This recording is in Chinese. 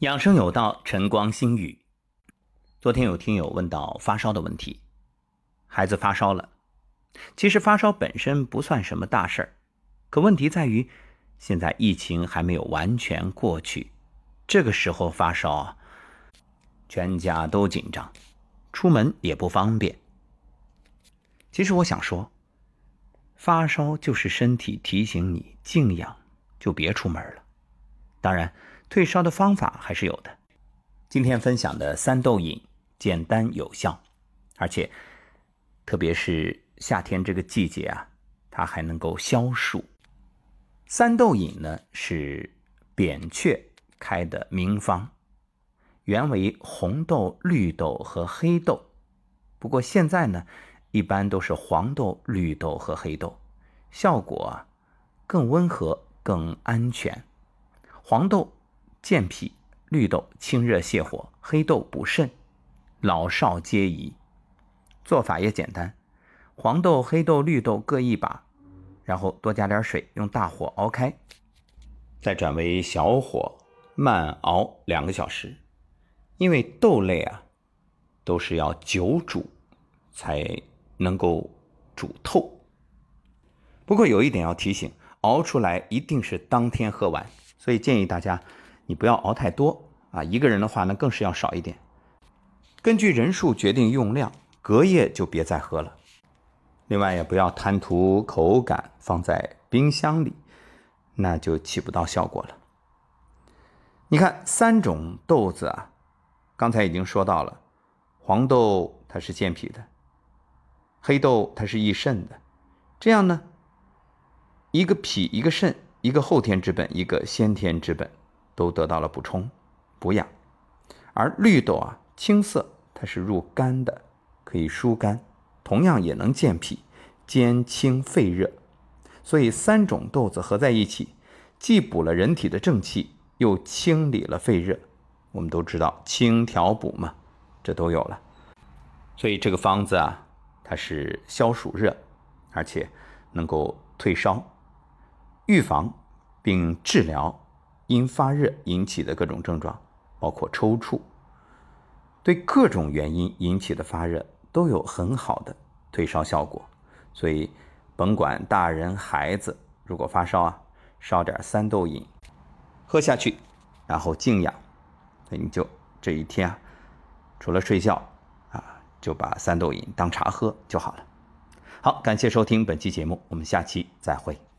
养生有道，晨光心语。昨天有听友问到发烧的问题，孩子发烧了。其实发烧本身不算什么大事儿，可问题在于现在疫情还没有完全过去，这个时候发烧，全家都紧张，出门也不方便。其实我想说，发烧就是身体提醒你静养，就别出门了。当然。退烧的方法还是有的。今天分享的三豆饮简单有效，而且特别是夏天这个季节啊，它还能够消暑。三豆饮呢是扁鹊开的名方，原为红豆、绿豆和黑豆，不过现在呢一般都是黄豆、绿豆和黑豆，效果更温和、更安全。黄豆。健脾，绿豆清热泻火，黑豆补肾，老少皆宜。做法也简单，黄豆、黑豆、绿豆各一把，然后多加点水，用大火熬开，再转为小火慢熬两个小时。因为豆类啊，都是要久煮才能够煮透。不过有一点要提醒，熬出来一定是当天喝完，所以建议大家。你不要熬太多啊！一个人的话呢，更是要少一点。根据人数决定用量，隔夜就别再喝了。另外，也不要贪图口感，放在冰箱里，那就起不到效果了。你看，三种豆子啊，刚才已经说到了，黄豆它是健脾的，黑豆它是益肾的。这样呢，一个脾，一个肾，一个后天之本，一个先天之本。都得到了补充、补养，而绿豆啊，青色，它是入肝的，可以疏肝，同样也能健脾、兼清肺热。所以三种豆子合在一起，既补了人体的正气，又清理了肺热。我们都知道清调补嘛，这都有了。所以这个方子啊，它是消暑热，而且能够退烧、预防并治疗。因发热引起的各种症状，包括抽搐，对各种原因引起的发热都有很好的退烧效果。所以，甭管大人孩子，如果发烧啊，烧点三豆饮，喝下去，然后静养，那你就这一天啊，除了睡觉啊，就把三豆饮当茶喝就好了。好，感谢收听本期节目，我们下期再会。